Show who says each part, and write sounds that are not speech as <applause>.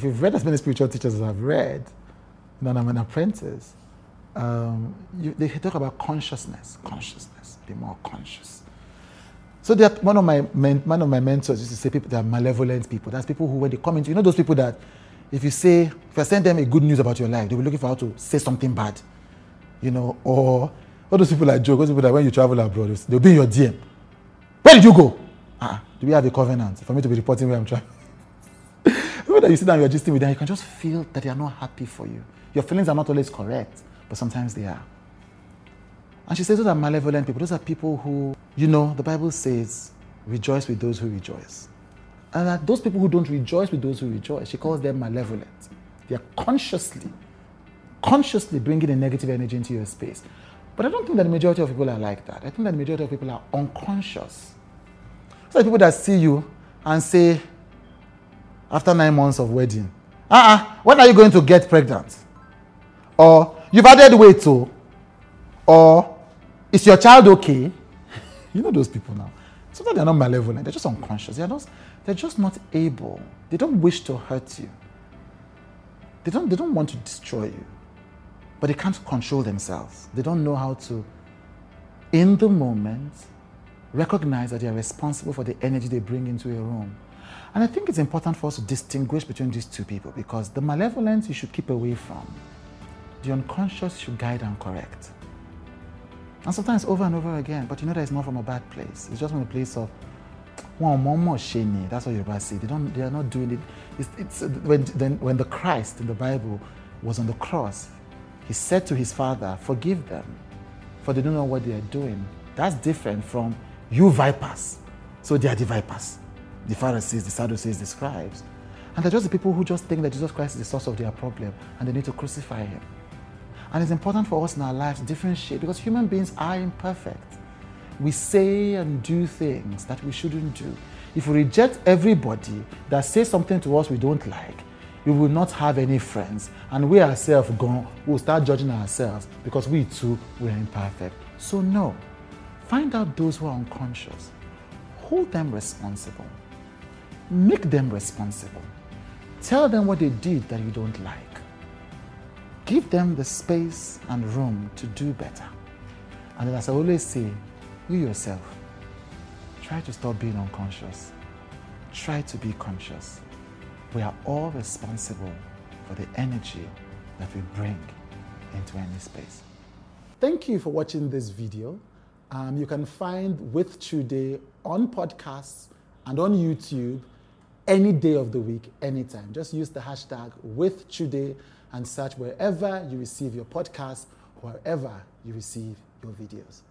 Speaker 1: if you've read as many spiritual teachers as I've read, and I'm an apprentice, um, you, they talk about consciousness, consciousness, be more conscious. So that one of my men, one of my mentors used to say people that are malevolent people. That's people who when they come into you know those people that if you say if I send them a good news about your life, they'll be looking for how to say something bad. You know, or all those people like joke, those people that when you travel abroad, they'll be in your DM. Where did you go? Ah, do we have a covenant for me to be reporting where I'm traveling? People that you sit down, you're just with them, you can just feel that they are not happy for you. Your feelings are not always correct, but sometimes they are. And she says those are malevolent people. Those are people who, you know, the Bible says, rejoice with those who rejoice. And that those people who don't rejoice with those who rejoice, she calls them malevolent. They are consciously, consciously bringing a negative energy into your space. But I don't think that the majority of people are like that. I think that the majority of people are unconscious. So people that see you and say, after nine months of wedding, uh-uh, when are you going to get pregnant? Or you've added weight too. Or is your child okay? <laughs> you know those people now. Sometimes they're not malevolent, they're just unconscious. They're just, they're just not able. They don't wish to hurt you. They don't, they don't want to destroy you. But they can't control themselves. They don't know how to, in the moment, recognize that they are responsible for the energy they bring into a room. And I think it's important for us to distinguish between these two people because the malevolence you should keep away from, the unconscious should guide and correct. And sometimes over and over again, but you know that it's not from a bad place. It's just from a place of one more sheni. That's what Yoruba say. They don't. They are not doing it. It's, it's when then when the Christ in the Bible was on the cross, he said to his father, "Forgive them, for they don't know what they are doing." That's different from you vipers. So they are the vipers, the Pharisees, the Sadducees, the scribes, and they're just the people who just think that Jesus Christ is the source of their problem and they need to crucify him. And it's important for us in our lives to differentiate because human beings are imperfect. We say and do things that we shouldn't do. If we reject everybody that says something to us we don't like, we will not have any friends. And we ourselves gone, we'll start judging ourselves because we too we are imperfect. So no. Find out those who are unconscious. Hold them responsible. Make them responsible. Tell them what they did that you don't like. Give them the space and room to do better. And as I always say, you yourself, try to stop being unconscious. Try to be conscious. We are all responsible for the energy that we bring into any space. Thank you for watching this video. Um, you can find With Today on podcasts and on YouTube any day of the week, anytime. Just use the hashtag With today and search wherever you receive your podcasts, wherever you receive your videos.